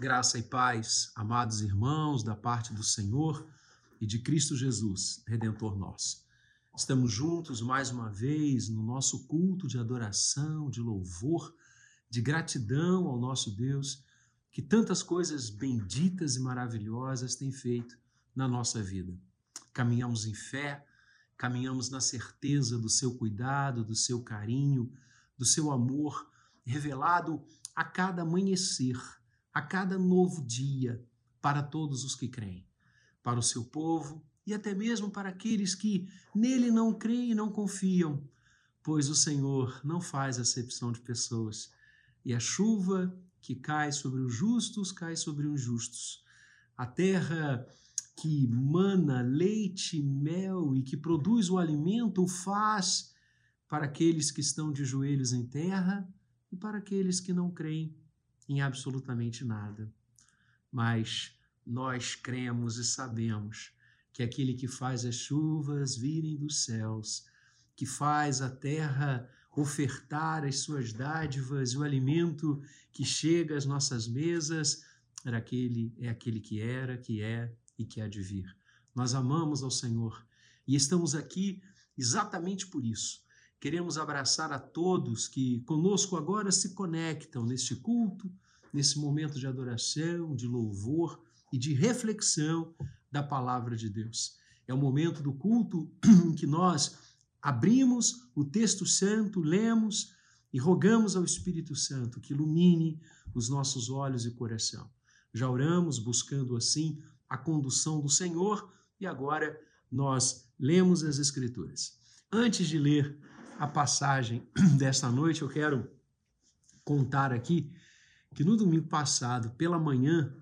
Graça e paz, amados irmãos, da parte do Senhor e de Cristo Jesus, Redentor nosso. Estamos juntos mais uma vez no nosso culto de adoração, de louvor, de gratidão ao nosso Deus, que tantas coisas benditas e maravilhosas tem feito na nossa vida. Caminhamos em fé, caminhamos na certeza do seu cuidado, do seu carinho, do seu amor, revelado a cada amanhecer a cada novo dia para todos os que creem, para o seu povo e até mesmo para aqueles que nele não creem e não confiam, pois o Senhor não faz acepção de pessoas. E a chuva que cai sobre os justos cai sobre os justos. A terra que mana leite mel e que produz o alimento o faz para aqueles que estão de joelhos em terra e para aqueles que não creem em absolutamente nada. Mas nós cremos e sabemos que aquele que faz as chuvas virem dos céus, que faz a terra ofertar as suas dádivas e o alimento que chega às nossas mesas, era aquele, é aquele que era, que é e que há de vir. Nós amamos ao Senhor e estamos aqui exatamente por isso Queremos abraçar a todos que conosco agora se conectam neste culto, nesse momento de adoração, de louvor e de reflexão da palavra de Deus. É o momento do culto em que nós abrimos o texto santo, lemos e rogamos ao Espírito Santo que ilumine os nossos olhos e coração. Já oramos buscando assim a condução do Senhor e agora nós lemos as Escrituras. Antes de ler a passagem desta noite, eu quero contar aqui que no domingo passado, pela manhã,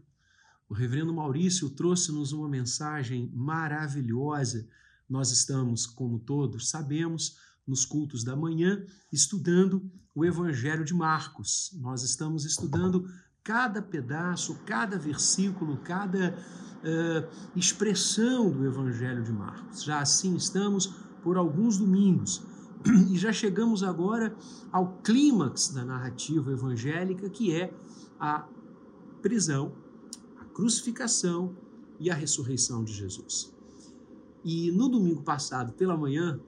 o reverendo Maurício trouxe-nos uma mensagem maravilhosa. Nós estamos, como todos sabemos, nos cultos da manhã, estudando o Evangelho de Marcos. Nós estamos estudando cada pedaço, cada versículo, cada uh, expressão do Evangelho de Marcos. Já assim estamos por alguns domingos. E já chegamos agora ao clímax da narrativa evangélica, que é a prisão, a crucificação e a ressurreição de Jesus. E no domingo passado, pela manhã,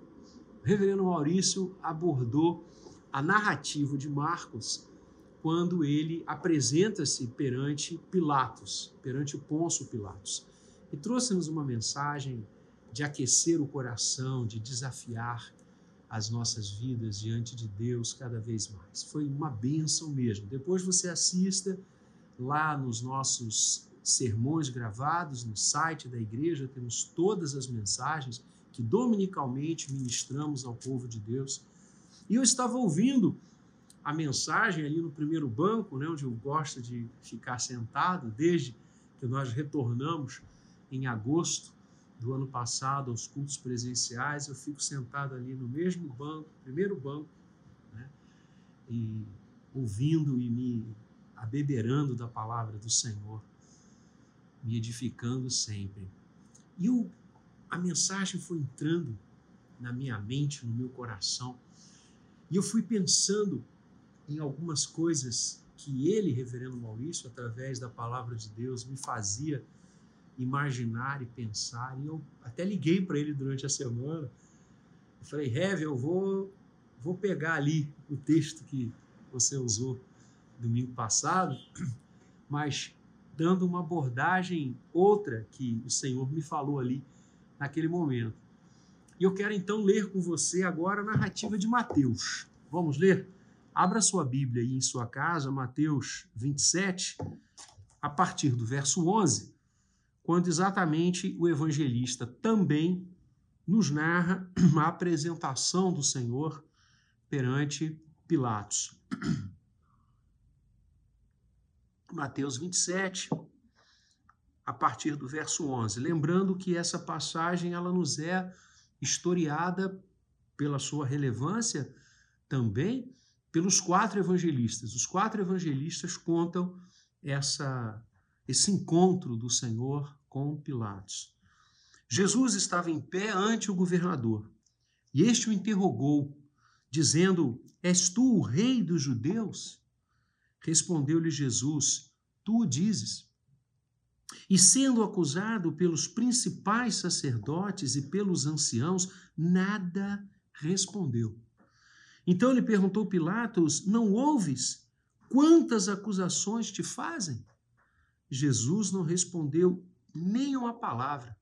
o reverendo Maurício abordou a narrativa de Marcos quando ele apresenta-se perante Pilatos, perante Pôncio Pilatos, e trouxe-nos uma mensagem de aquecer o coração, de desafiar as nossas vidas diante de Deus cada vez mais. Foi uma bênção mesmo. Depois você assista lá nos nossos sermões gravados no site da igreja, temos todas as mensagens que dominicalmente ministramos ao povo de Deus. E eu estava ouvindo a mensagem ali no primeiro banco, né, onde eu gosto de ficar sentado desde que nós retornamos em agosto do ano passado aos cultos presenciais, eu fico sentado ali no mesmo banco, primeiro banco, né? e ouvindo e me abeberando da palavra do Senhor, me edificando sempre. E eu, a mensagem foi entrando na minha mente, no meu coração, e eu fui pensando em algumas coisas que ele, reverendo Maurício, através da palavra de Deus, me fazia imaginar e pensar. E eu até liguei para ele durante a semana. Eu falei, Rev, eu vou, vou pegar ali o texto que você usou domingo passado, mas dando uma abordagem outra que o Senhor me falou ali naquele momento. E eu quero então ler com você agora a narrativa de Mateus. Vamos ler? Abra sua Bíblia aí em sua casa, Mateus 27, a partir do verso 11 quando exatamente o evangelista também nos narra a apresentação do Senhor perante Pilatos. Mateus 27, a partir do verso 11. Lembrando que essa passagem ela nos é historiada pela sua relevância também pelos quatro evangelistas. Os quatro evangelistas contam essa esse encontro do Senhor com Pilatos. Jesus estava em pé ante o governador e este o interrogou, dizendo: És tu o rei dos judeus? Respondeu-lhe Jesus: tu o dizes. E sendo acusado pelos principais sacerdotes e pelos anciãos, nada respondeu. Então lhe perguntou Pilatos: Não ouves? Quantas acusações te fazem? Jesus não respondeu nem uma palavra,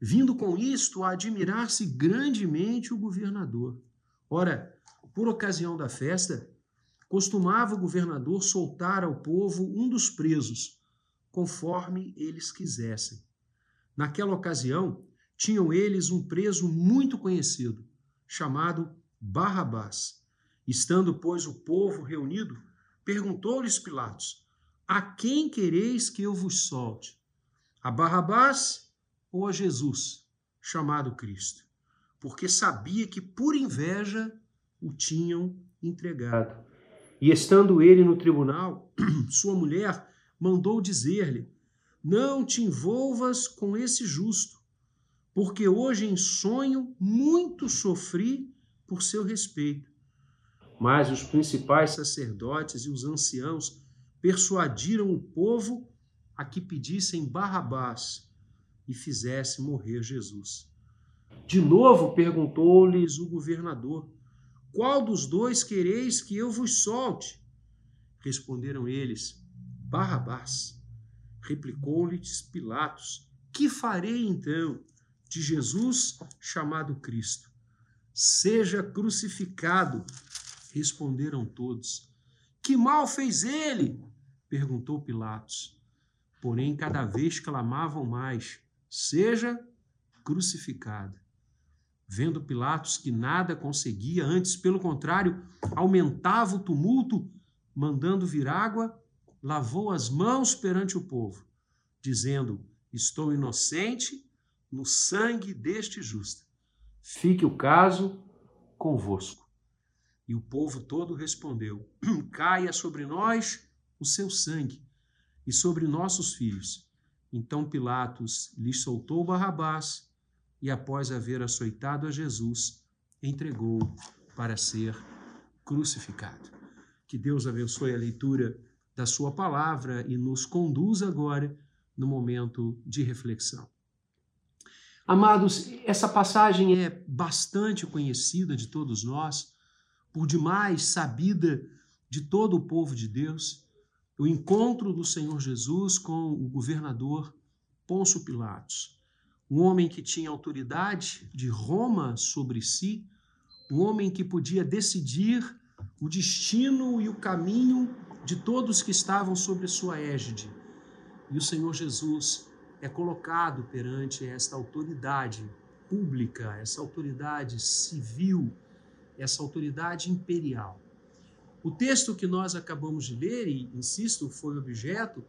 vindo com isto a admirar-se grandemente o governador. Ora, por ocasião da festa, costumava o governador soltar ao povo um dos presos, conforme eles quisessem. Naquela ocasião, tinham eles um preso muito conhecido, chamado Barrabás. Estando, pois, o povo reunido, perguntou-lhes Pilatos: A quem quereis que eu vos solte? A Barrabás ou a Jesus, chamado Cristo? Porque sabia que por inveja o tinham entregado. E estando ele no tribunal, sua mulher mandou dizer-lhe: Não te envolvas com esse justo, porque hoje em sonho muito sofri por seu respeito. Mas os principais sacerdotes e os anciãos persuadiram o povo a que pedissem Barrabás e fizesse morrer Jesus. De novo perguntou-lhes o governador: Qual dos dois quereis que eu vos solte? Responderam eles: Barrabás. Replicou-lhes Pilatos: Que farei então de Jesus chamado Cristo? Seja crucificado. Responderam todos. Que mal fez ele? perguntou Pilatos. Porém, cada vez clamavam mais: Seja crucificado. Vendo Pilatos que nada conseguia, antes, pelo contrário, aumentava o tumulto, mandando vir água, lavou as mãos perante o povo, dizendo: Estou inocente no sangue deste justo fique o caso convosco. E o povo todo respondeu: Caia sobre nós o seu sangue e sobre nossos filhos. Então Pilatos lhes soltou Barrabás e, após haver açoitado a Jesus, entregou para ser crucificado. Que Deus abençoe a leitura da Sua palavra e nos conduza agora no momento de reflexão. Amados, essa passagem é bastante conhecida de todos nós, por demais sabida de todo o povo de Deus. O encontro do Senhor Jesus com o governador Pôncio Pilatos, um homem que tinha autoridade de Roma sobre si, um homem que podia decidir o destino e o caminho de todos que estavam sobre sua égide. E o Senhor Jesus é colocado perante esta autoridade pública, essa autoridade civil, essa autoridade imperial. O texto que nós acabamos de ler, e insisto, foi objeto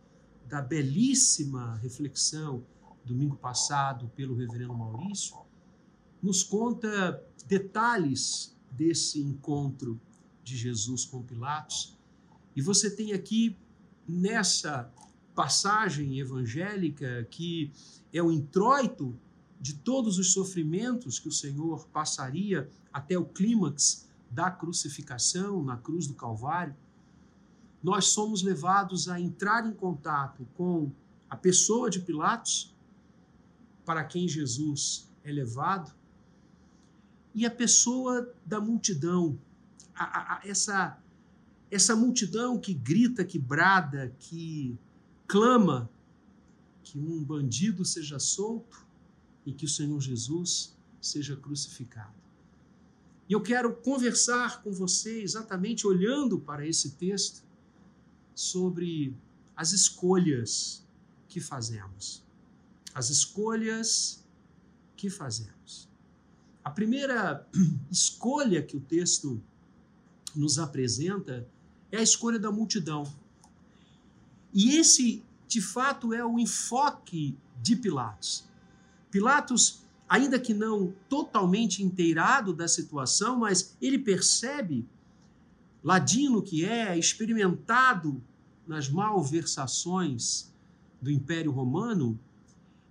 da belíssima reflexão domingo passado pelo reverendo Maurício, nos conta detalhes desse encontro de Jesus com Pilatos. E você tem aqui nessa passagem evangélica que é o introito de todos os sofrimentos que o Senhor passaria até o clímax da crucificação na cruz do Calvário, nós somos levados a entrar em contato com a pessoa de Pilatos, para quem Jesus é levado, e a pessoa da multidão, a, a, a, essa, essa multidão que grita, que brada, que clama que um bandido seja solto e que o Senhor Jesus seja crucificado. E eu quero conversar com você exatamente olhando para esse texto sobre as escolhas que fazemos. As escolhas que fazemos. A primeira escolha que o texto nos apresenta é a escolha da multidão. E esse, de fato, é o enfoque de Pilatos. Pilatos, ainda que não totalmente inteirado da situação, mas ele percebe, ladino que é, experimentado nas malversações do Império Romano,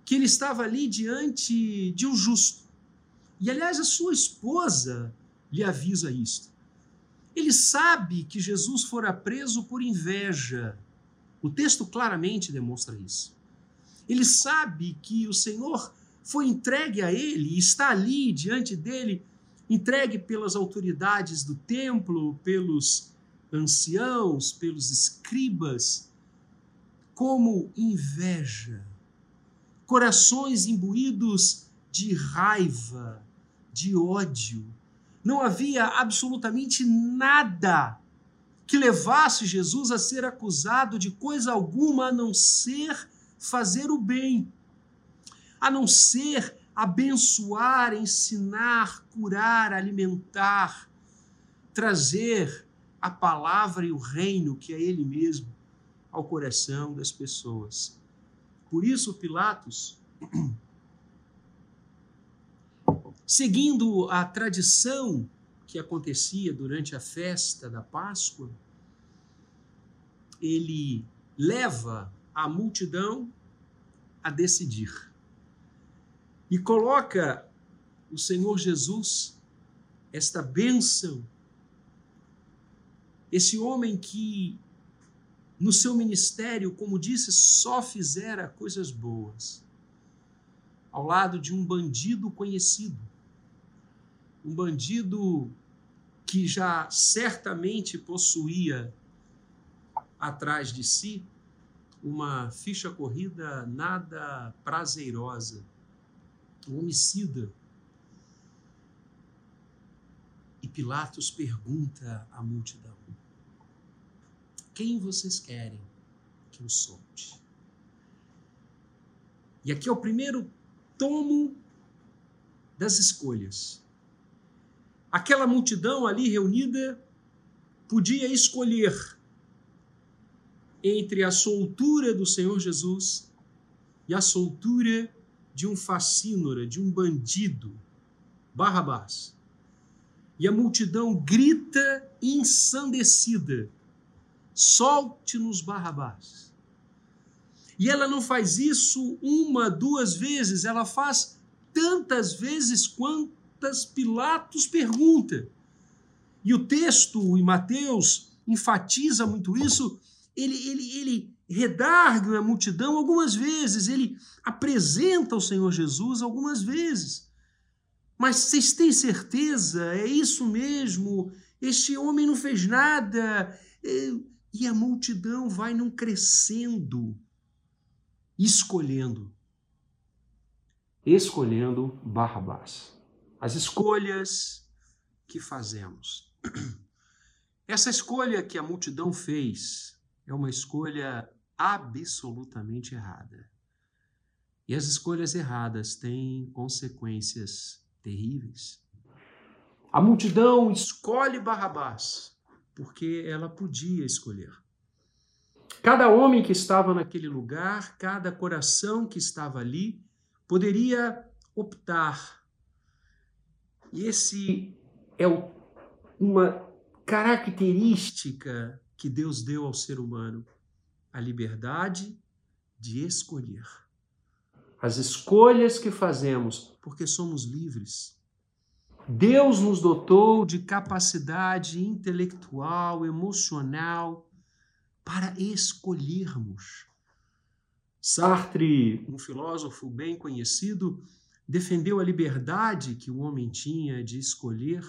que ele estava ali diante de um justo. E, aliás, a sua esposa lhe avisa isto. Ele sabe que Jesus fora preso por inveja O texto claramente demonstra isso. Ele sabe que o Senhor foi entregue a ele está ali diante dele, entregue pelas autoridades do templo, pelos anciãos, pelos escribas, como inveja, corações imbuídos de raiva, de ódio. Não havia absolutamente nada que levasse Jesus a ser acusado de coisa alguma a não ser fazer o bem, a não ser abençoar, ensinar, curar, alimentar, trazer a palavra e o reino que é Ele mesmo ao coração das pessoas. Por isso, Pilatos, seguindo a tradição que acontecia durante a festa da Páscoa, ele leva a multidão a decidir e coloca o Senhor Jesus, esta bênção, esse homem que no seu ministério, como disse, só fizera coisas boas, ao lado de um bandido conhecido, um bandido que já certamente possuía atrás de si uma ficha corrida nada prazerosa, um homicida. E Pilatos pergunta à multidão: Quem vocês querem que eu solte? E aqui é o primeiro tomo das escolhas. Aquela multidão ali reunida podia escolher entre a soltura do Senhor Jesus e a soltura de um facínora, de um bandido, Barrabás. E a multidão grita ensandecida: solte-nos Barrabás. E ela não faz isso uma, duas vezes, ela faz tantas vezes quantas Pilatos pergunta. E o texto em Mateus enfatiza muito isso. Ele, ele, ele redarga a multidão algumas vezes, ele apresenta o Senhor Jesus algumas vezes. Mas vocês têm certeza? É isso mesmo? Este homem não fez nada. E a multidão vai não crescendo escolhendo. Escolhendo Barrabás. As escolhas que fazemos. Essa escolha que a multidão fez é uma escolha absolutamente errada. E as escolhas erradas têm consequências terríveis. A multidão escolhe Barrabás porque ela podia escolher. Cada homem que estava naquele lugar, cada coração que estava ali, poderia optar. E esse é uma característica que Deus deu ao ser humano: a liberdade de escolher. As escolhas que fazemos, porque somos livres. Deus nos dotou de capacidade intelectual, emocional, para escolhermos. Sartre, um filósofo bem conhecido, defendeu a liberdade que o homem tinha de escolher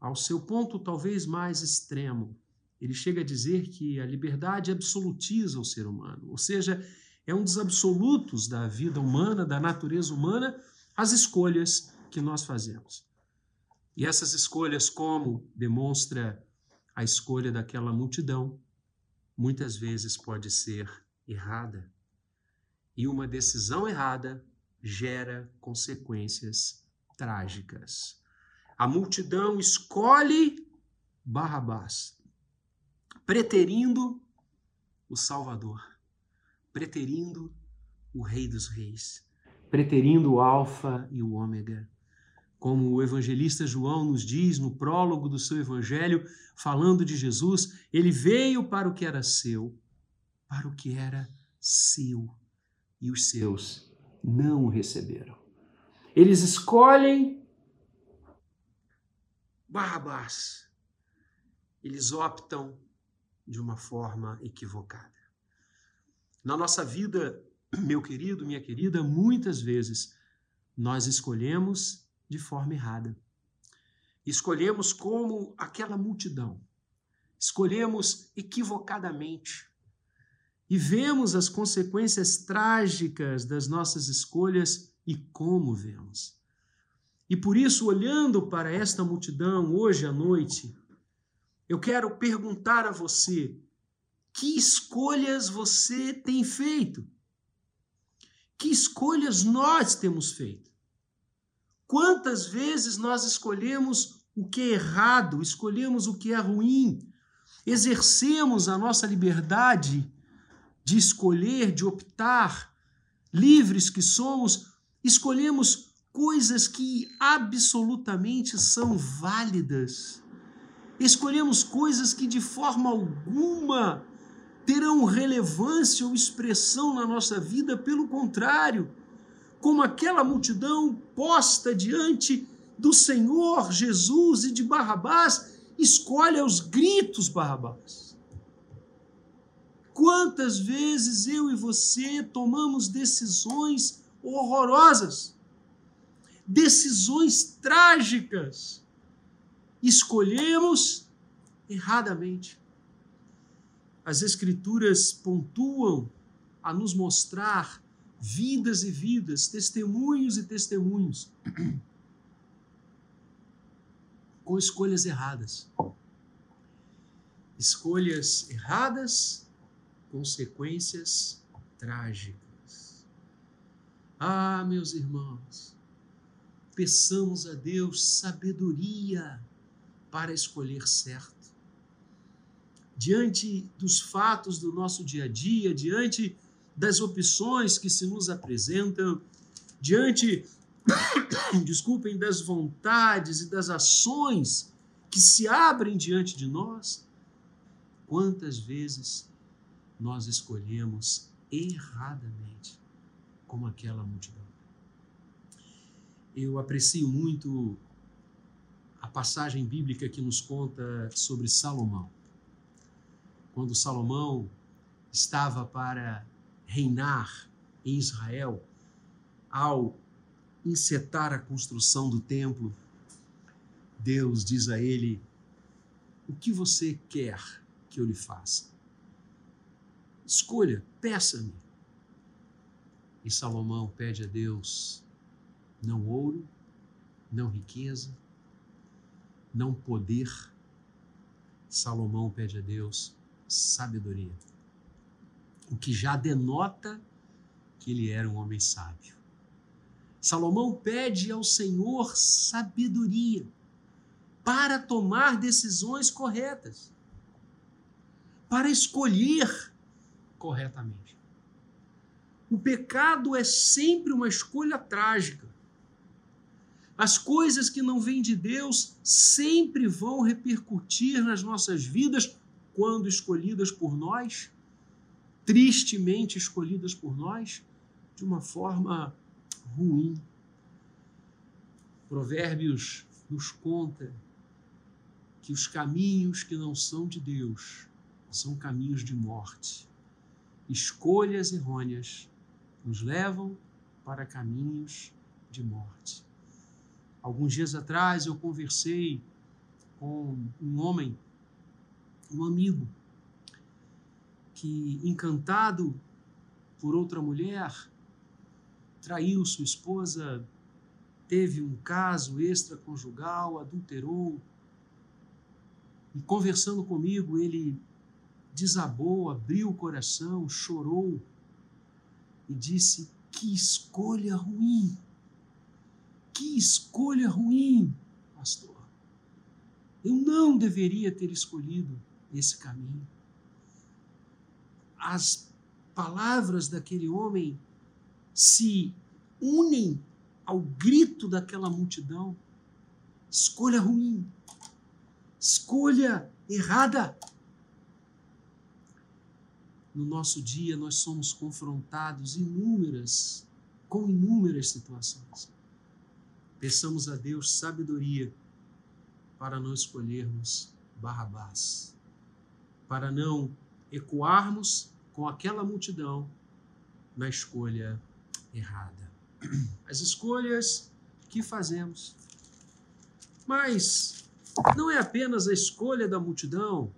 ao seu ponto talvez mais extremo. Ele chega a dizer que a liberdade absolutiza o ser humano, ou seja, é um dos absolutos da vida humana, da natureza humana, as escolhas que nós fazemos. E essas escolhas, como demonstra a escolha daquela multidão, muitas vezes pode ser errada. E uma decisão errada gera consequências trágicas. A multidão escolhe Barrabás, preterindo o Salvador, preterindo o Rei dos Reis, preterindo o Alfa e o Ômega, como o evangelista João nos diz no prólogo do seu evangelho, falando de Jesus, ele veio para o que era seu, para o que era seu, e os seus não o receberam. Eles escolhem Barrabás. Eles optam de uma forma equivocada. Na nossa vida, meu querido, minha querida, muitas vezes nós escolhemos de forma errada. Escolhemos como aquela multidão. Escolhemos equivocadamente. E vemos as consequências trágicas das nossas escolhas e como vemos. E por isso, olhando para esta multidão hoje à noite, eu quero perguntar a você: que escolhas você tem feito? Que escolhas nós temos feito? Quantas vezes nós escolhemos o que é errado, escolhemos o que é ruim, exercemos a nossa liberdade de escolher, de optar, livres que somos, escolhemos coisas que absolutamente são válidas. Escolhemos coisas que de forma alguma terão relevância ou expressão na nossa vida, pelo contrário, como aquela multidão posta diante do Senhor Jesus e de Barrabás, escolhe aos gritos Barrabás. Quantas vezes eu e você tomamos decisões horrorosas decisões trágicas. Escolhemos erradamente. As Escrituras pontuam a nos mostrar vidas e vidas, testemunhos e testemunhos, com escolhas erradas. Escolhas erradas, consequências trágicas. Ah, meus irmãos, peçamos a Deus sabedoria para escolher certo. Diante dos fatos do nosso dia a dia, diante das opções que se nos apresentam, diante, desculpem, das vontades e das ações que se abrem diante de nós, quantas vezes nós escolhemos erradamente, como aquela multidão eu aprecio muito a passagem bíblica que nos conta sobre Salomão. Quando Salomão estava para reinar em Israel, ao encetar a construção do templo, Deus diz a ele: O que você quer que eu lhe faça? Escolha, peça-me. E Salomão pede a Deus não ouro, não riqueza, não poder. Salomão pede a Deus sabedoria, o que já denota que ele era um homem sábio. Salomão pede ao Senhor sabedoria para tomar decisões corretas, para escolher corretamente. O pecado é sempre uma escolha trágica. As coisas que não vêm de Deus sempre vão repercutir nas nossas vidas quando escolhidas por nós, tristemente escolhidas por nós, de uma forma ruim. Provérbios nos conta que os caminhos que não são de Deus são caminhos de morte. Escolhas errôneas nos levam para caminhos de morte. Alguns dias atrás eu conversei com um homem, um amigo, que, encantado por outra mulher, traiu sua esposa, teve um caso extraconjugal, adulterou. E conversando comigo, ele desabou, abriu o coração, chorou e disse: Que escolha ruim! Que escolha ruim, pastor. Eu não deveria ter escolhido esse caminho. As palavras daquele homem se unem ao grito daquela multidão. Escolha ruim. Escolha errada. No nosso dia, nós somos confrontados inúmeras, com inúmeras situações. Peçamos a Deus sabedoria para não escolhermos Barrabás, para não ecoarmos com aquela multidão na escolha errada. As escolhas que fazemos. Mas não é apenas a escolha da multidão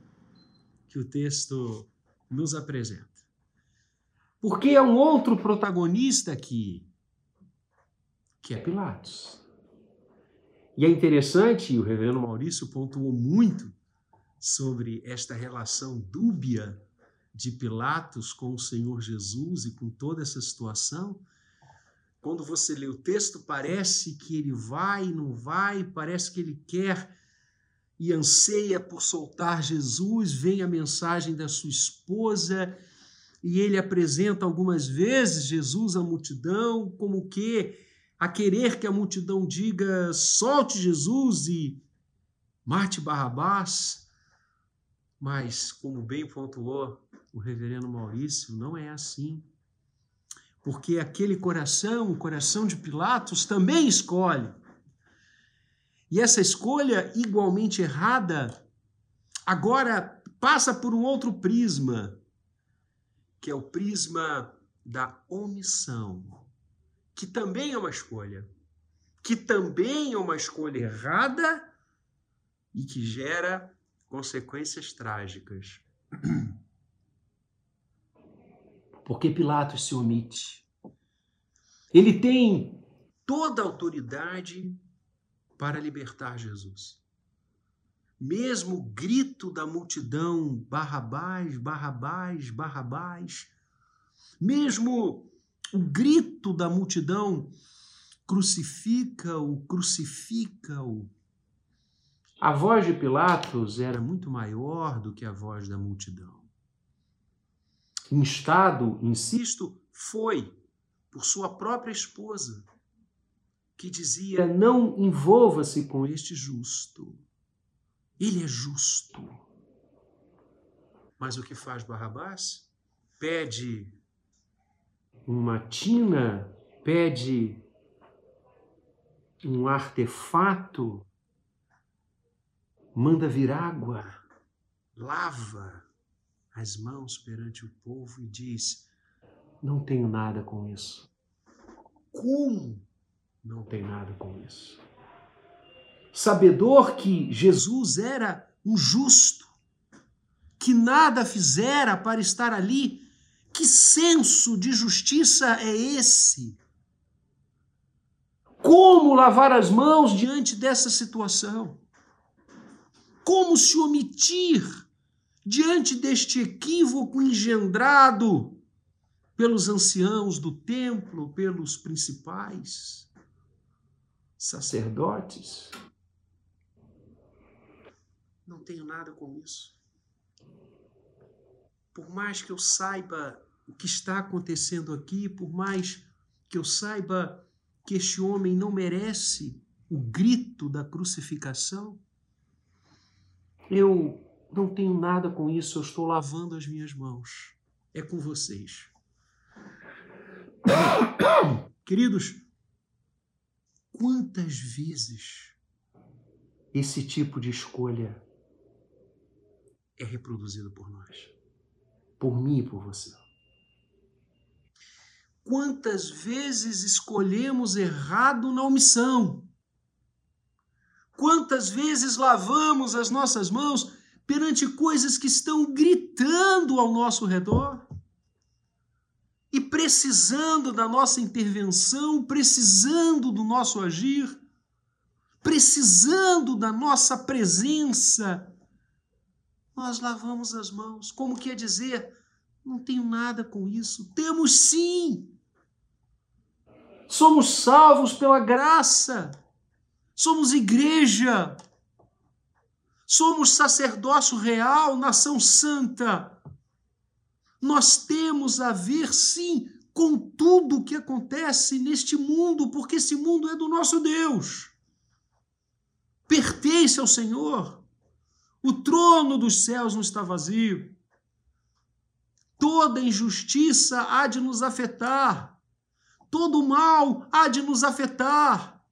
que o texto nos apresenta. Porque é um outro protagonista aqui, que é Pilatos. E é interessante, o reverendo Maurício pontuou muito sobre esta relação dúbia de Pilatos com o Senhor Jesus e com toda essa situação. Quando você lê o texto, parece que ele vai e não vai, parece que ele quer e anseia por soltar Jesus, vem a mensagem da sua esposa e ele apresenta algumas vezes Jesus à multidão como que a querer que a multidão diga solte Jesus e mate Barrabás. Mas, como bem pontuou o reverendo Maurício, não é assim. Porque aquele coração, o coração de Pilatos, também escolhe. E essa escolha igualmente errada agora passa por um outro prisma, que é o prisma da omissão que também é uma escolha, que também é uma escolha errada e que gera consequências trágicas. Porque Pilatos se omite. Ele tem toda a autoridade para libertar Jesus. Mesmo o grito da multidão, Barrabás, Barrabás, Barrabás, mesmo o grito da multidão: crucifica-o, crucifica-o. A voz de Pilatos era muito maior do que a voz da multidão. Instado, insisto, foi por sua própria esposa, que dizia: Não envolva-se com este justo. Ele é justo. Mas o que faz Barrabás? Pede uma tina, pede um artefato, manda vir água, lava as mãos perante o povo e diz: Não tenho nada com isso. Como não tem nada com isso? Sabedor que Jesus era um justo, que nada fizera para estar ali, que senso de justiça é esse? Como lavar as mãos diante dessa situação? Como se omitir diante deste equívoco engendrado pelos anciãos do templo, pelos principais sacerdotes? Não tenho nada com isso. Por mais que eu saiba o que está acontecendo aqui, por mais que eu saiba que este homem não merece o grito da crucificação, eu não tenho nada com isso, eu estou lavando as minhas mãos. É com vocês. Queridos, quantas vezes esse tipo de escolha é reproduzido por nós? Por mim e por você. Quantas vezes escolhemos errado na omissão? Quantas vezes lavamos as nossas mãos perante coisas que estão gritando ao nosso redor? E precisando da nossa intervenção, precisando do nosso agir, precisando da nossa presença, nós lavamos as mãos. Como quer dizer, não tenho nada com isso. Temos sim. Somos salvos pela graça. Somos igreja. Somos sacerdócio real, nação santa. Nós temos a ver, sim, com tudo o que acontece neste mundo, porque esse mundo é do nosso Deus. Pertence ao Senhor. O trono dos céus não está vazio. Toda injustiça há de nos afetar todo mal há de nos afetar.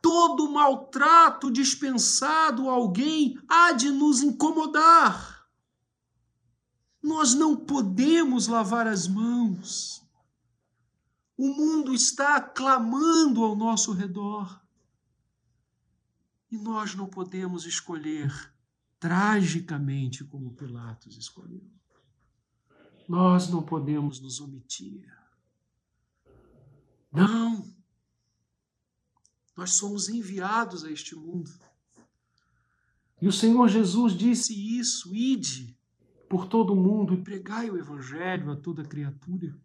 Todo maltrato dispensado a alguém há de nos incomodar. Nós não podemos lavar as mãos. O mundo está clamando ao nosso redor. E nós não podemos escolher tragicamente como Pilatos escolheu. Nós não podemos nos omitir. Não. Nós somos enviados a este mundo. E o Senhor Jesus disse isso: ide por todo o mundo e pregai o evangelho a toda criatura,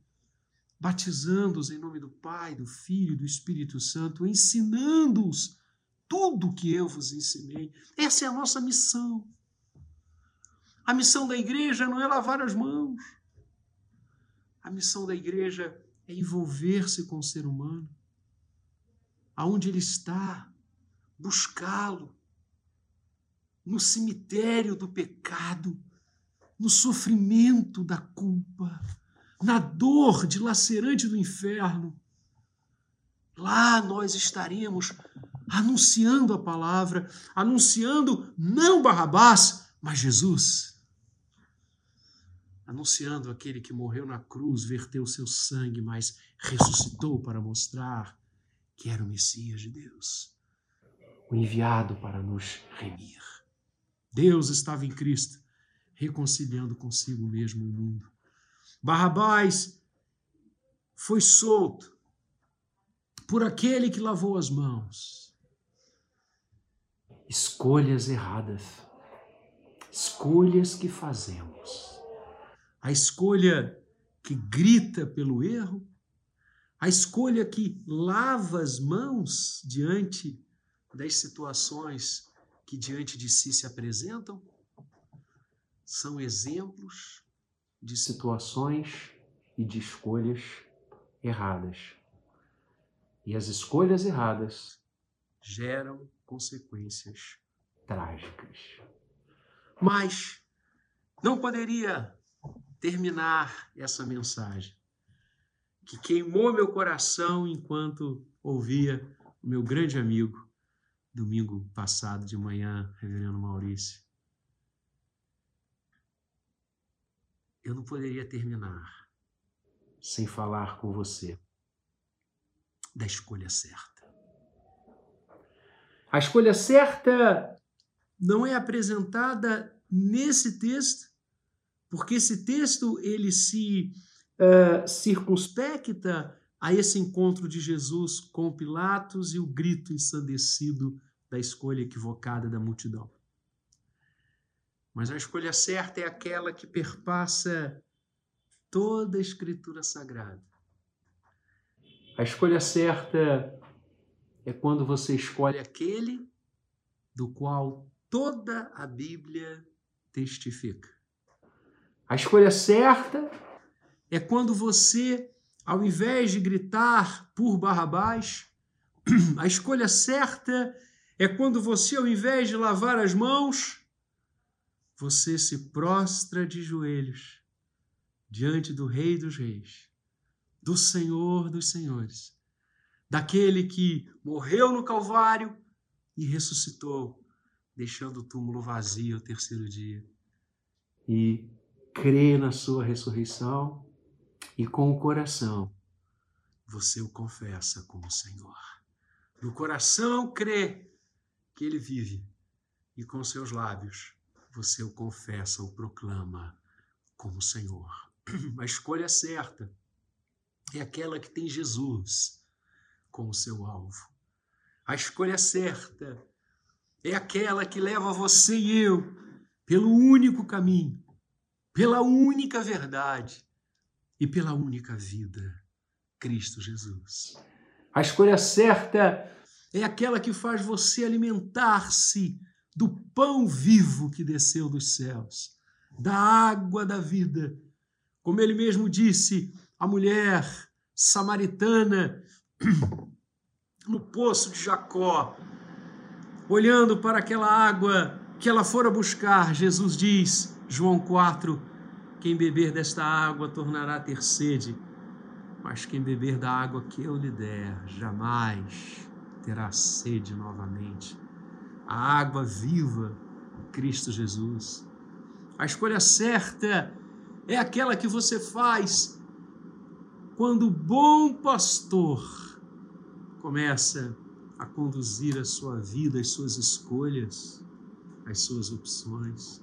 batizando-os em nome do Pai, do Filho e do Espírito Santo, ensinando-os tudo o que eu vos ensinei. Essa é a nossa missão. A missão da igreja não é lavar as mãos. A missão da igreja é envolver-se com o ser humano, aonde ele está, buscá-lo, no cemitério do pecado, no sofrimento da culpa, na dor dilacerante do inferno. Lá nós estaremos anunciando a palavra, anunciando não Barrabás, mas Jesus. Anunciando aquele que morreu na cruz, verteu seu sangue, mas ressuscitou para mostrar que era o Messias de Deus, o enviado para nos remir. Deus estava em Cristo, reconciliando consigo mesmo o mundo. Barrabás foi solto por aquele que lavou as mãos escolhas erradas, escolhas que fazemos. A escolha que grita pelo erro, a escolha que lava as mãos diante das situações que diante de si se apresentam, são exemplos de situações e de escolhas erradas. E as escolhas erradas geram consequências trágicas. Mas não poderia terminar essa mensagem que queimou meu coração enquanto ouvia o meu grande amigo, domingo passado de manhã, Reverendo Maurício. Eu não poderia terminar sem falar com você da escolha certa. A escolha certa não é apresentada nesse texto, porque esse texto ele se uh, circunspecta a esse encontro de Jesus com Pilatos e o grito ensandecido da escolha equivocada da multidão. Mas a escolha certa é aquela que perpassa toda a Escritura Sagrada. A escolha certa é quando você escolhe aquele do qual toda a Bíblia testifica. A escolha certa é quando você, ao invés de gritar por Barrabás, a escolha certa é quando você, ao invés de lavar as mãos, você se prostra de joelhos diante do Rei dos Reis, do Senhor dos Senhores daquele que morreu no Calvário e ressuscitou, deixando o túmulo vazio ao terceiro dia. E crê na sua ressurreição e com o coração você o confessa como Senhor. No coração crê que ele vive e com seus lábios você o confessa, o proclama como Senhor. A escolha certa é aquela que tem Jesus como seu alvo. A escolha certa é aquela que leva você e eu pelo único caminho, pela única verdade e pela única vida, Cristo Jesus. A escolha certa é aquela que faz você alimentar-se do pão vivo que desceu dos céus, da água da vida. Como ele mesmo disse, a mulher samaritana no poço de Jacó, olhando para aquela água que ela fora buscar, Jesus diz, João 4, quem beber desta água tornará a ter sede, mas quem beber da água que eu lhe der, jamais terá sede novamente. A água viva, Cristo Jesus. A escolha certa é aquela que você faz quando o bom pastor começa a conduzir a sua vida, as suas escolhas, as suas opções.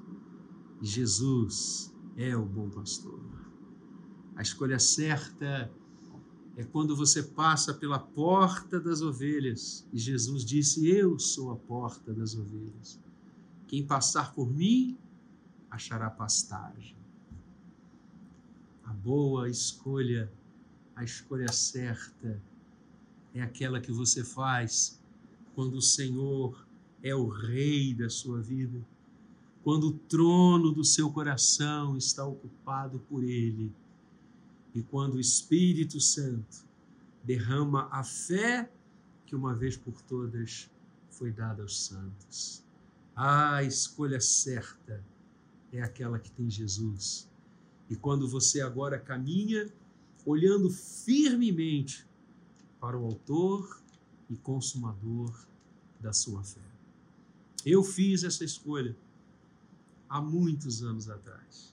Jesus é o bom pastor. A escolha certa é quando você passa pela porta das ovelhas e Jesus disse: Eu sou a porta das ovelhas. Quem passar por mim achará pastagem. A boa escolha, a escolha certa, é aquela que você faz quando o Senhor é o Rei da sua vida, quando o trono do seu coração está ocupado por Ele e quando o Espírito Santo derrama a fé que uma vez por todas foi dada aos santos. A escolha certa é aquela que tem Jesus. E quando você agora caminha olhando firmemente para o Autor e Consumador da sua fé. Eu fiz essa escolha há muitos anos atrás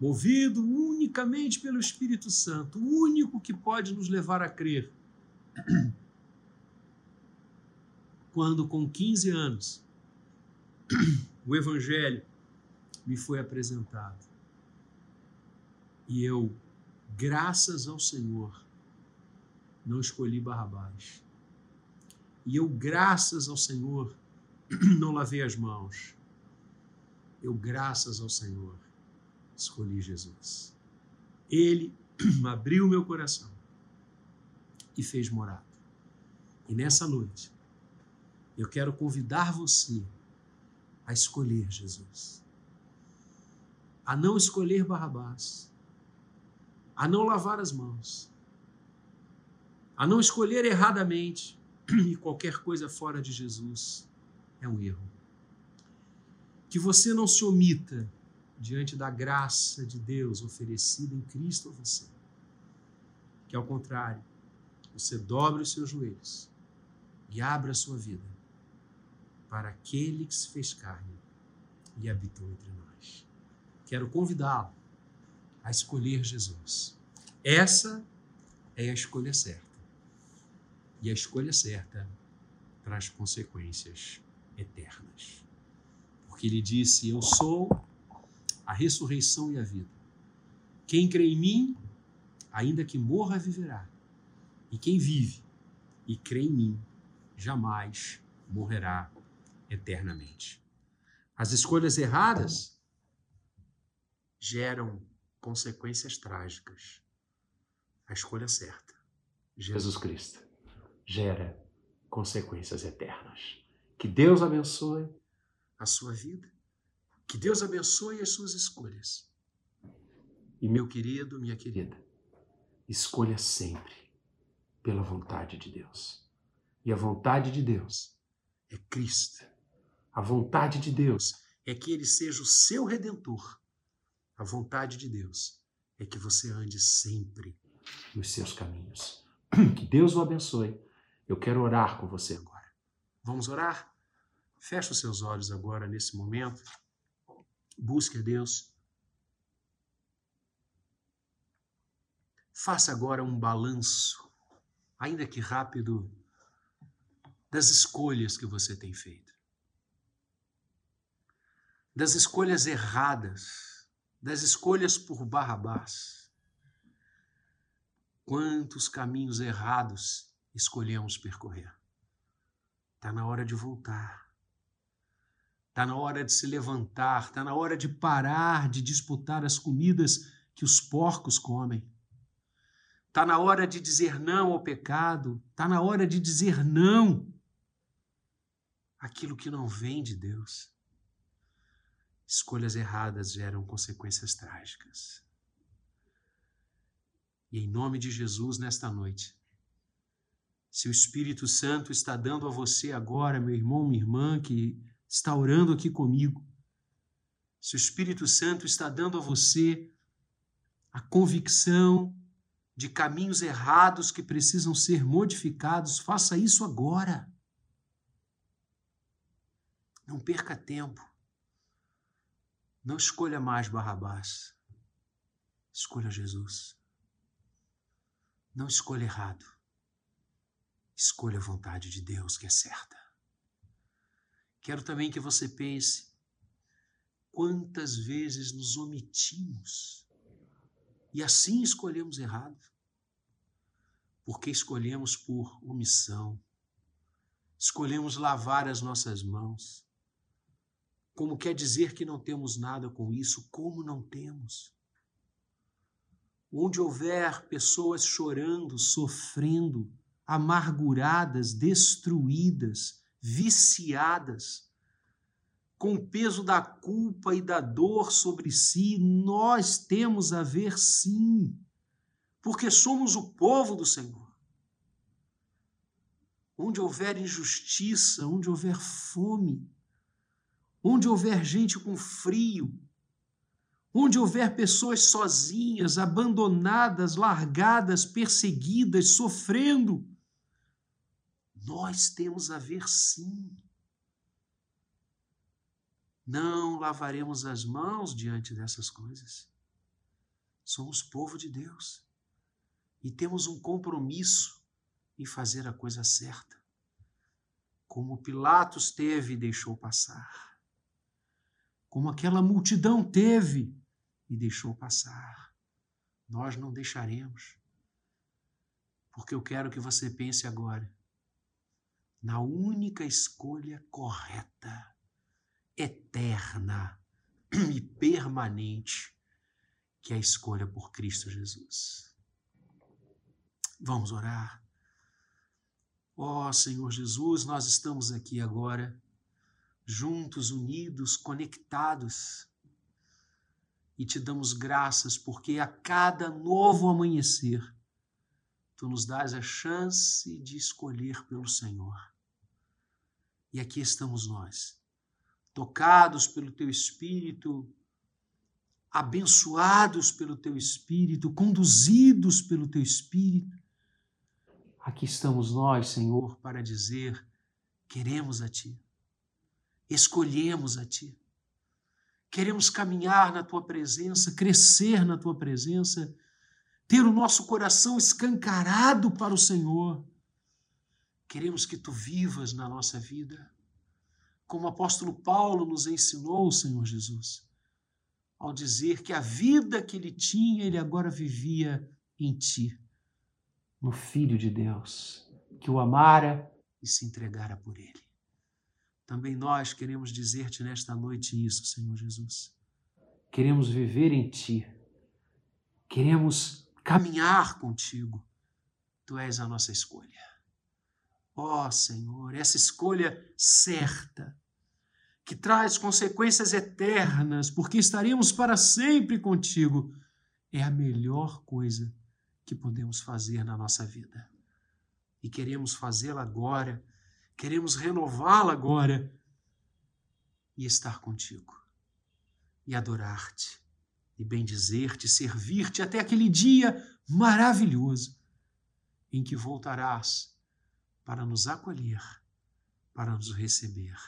movido unicamente pelo Espírito Santo, o único que pode nos levar a crer. Quando, com 15 anos, o Evangelho me foi apresentado e eu, graças ao Senhor, não escolhi Barrabás. E eu, graças ao Senhor, não lavei as mãos. Eu, graças ao Senhor, escolhi Jesus. Ele abriu meu coração e fez morada. E nessa noite, eu quero convidar você a escolher Jesus. A não escolher Barrabás. A não lavar as mãos. A não escolher erradamente e qualquer coisa fora de Jesus é um erro. Que você não se omita diante da graça de Deus oferecida em Cristo a você. Que ao contrário, você dobre os seus joelhos e abra a sua vida para aquele que se fez carne e habitou entre nós. Quero convidá-lo a escolher Jesus. Essa é a escolha certa. E a escolha certa traz consequências eternas. Porque ele disse: Eu sou a ressurreição e a vida. Quem crê em mim, ainda que morra, viverá. E quem vive e crê em mim, jamais morrerá eternamente. As escolhas erradas geram consequências trágicas. A escolha certa, Jesus Cristo, gera consequências eternas. Que Deus abençoe a sua vida que Deus abençoe as suas escolhas. E meu querido, minha querida, escolha sempre pela vontade de Deus. E a vontade de Deus é Cristo. A vontade de Deus é que Ele seja o seu redentor. A vontade de Deus é que você ande sempre nos seus caminhos. Que Deus o abençoe. Eu quero orar com você agora. Vamos orar? Feche os seus olhos agora nesse momento. Busque a Deus. Faça agora um balanço, ainda que rápido, das escolhas que você tem feito. Das escolhas erradas, das escolhas por Barrabás. Quantos caminhos errados escolhemos percorrer? Está na hora de voltar Está na hora de se levantar, está na hora de parar de disputar as comidas que os porcos comem. Está na hora de dizer não ao pecado, está na hora de dizer não aquilo que não vem de Deus. Escolhas erradas geram consequências trágicas. E em nome de Jesus, nesta noite, se o Espírito Santo está dando a você agora, meu irmão, minha irmã, que está orando aqui comigo, se o Espírito Santo está dando a você a convicção de caminhos errados que precisam ser modificados, faça isso agora. Não perca tempo. Não escolha mais Barrabás. Escolha Jesus. Não escolha errado. Escolha a vontade de Deus, que é certa. Quero também que você pense quantas vezes nos omitimos e assim escolhemos errado. Porque escolhemos por omissão, escolhemos lavar as nossas mãos. Como quer dizer que não temos nada com isso? Como não temos? Onde houver pessoas chorando, sofrendo, amarguradas, destruídas, viciadas, com o peso da culpa e da dor sobre si, nós temos a ver sim, porque somos o povo do Senhor. Onde houver injustiça, onde houver fome, onde houver gente com frio, onde houver pessoas sozinhas, abandonadas, largadas, perseguidas, sofrendo, nós temos a ver sim. Não lavaremos as mãos diante dessas coisas. Somos povo de Deus e temos um compromisso em fazer a coisa certa, como Pilatos teve e deixou passar, como aquela multidão teve e deixou passar. Nós não deixaremos, porque eu quero que você pense agora na única escolha correta, eterna e permanente, que é a escolha por Cristo Jesus. Vamos orar. Ó oh, Senhor Jesus, nós estamos aqui agora, juntos, unidos, conectados, e te damos graças porque a cada novo amanhecer, tu nos dás a chance de escolher pelo Senhor. E aqui estamos nós, tocados pelo teu Espírito, abençoados pelo teu Espírito, conduzidos pelo teu Espírito. Aqui estamos nós, Senhor, para dizer: queremos a Ti, escolhemos a Ti, queremos caminhar na Tua presença, crescer na Tua presença, ter o nosso coração escancarado para o Senhor Queremos que tu vivas na nossa vida, como o apóstolo Paulo nos ensinou, Senhor Jesus, ao dizer que a vida que ele tinha, ele agora vivia em ti, no Filho de Deus, que o amara e se entregara por ele. Também nós queremos dizer-te nesta noite isso, Senhor Jesus. Queremos viver em ti, queremos caminhar contigo. Tu és a nossa escolha. Ó oh, Senhor, essa escolha certa, que traz consequências eternas, porque estaremos para sempre contigo, é a melhor coisa que podemos fazer na nossa vida. E queremos fazê-la agora, queremos renová-la agora e estar contigo, e adorar-te, e bendizer-te, servir-te até aquele dia maravilhoso em que voltarás para nos acolher, para nos receber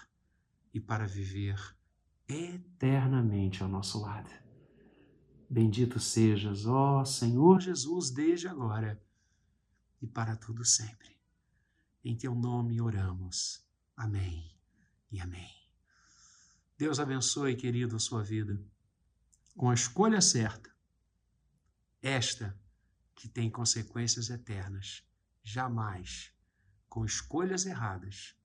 e para viver eternamente ao nosso lado. Bendito sejas, ó Senhor Jesus, desde agora e para tudo sempre. Em teu nome oramos. Amém e amém. Deus abençoe, querido, a sua vida com a escolha certa, esta que tem consequências eternas. Jamais com escolhas erradas,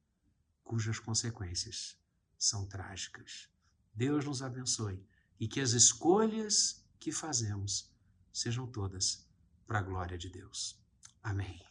cujas consequências são trágicas. Deus nos abençoe e que as escolhas que fazemos sejam todas para a glória de Deus. Amém.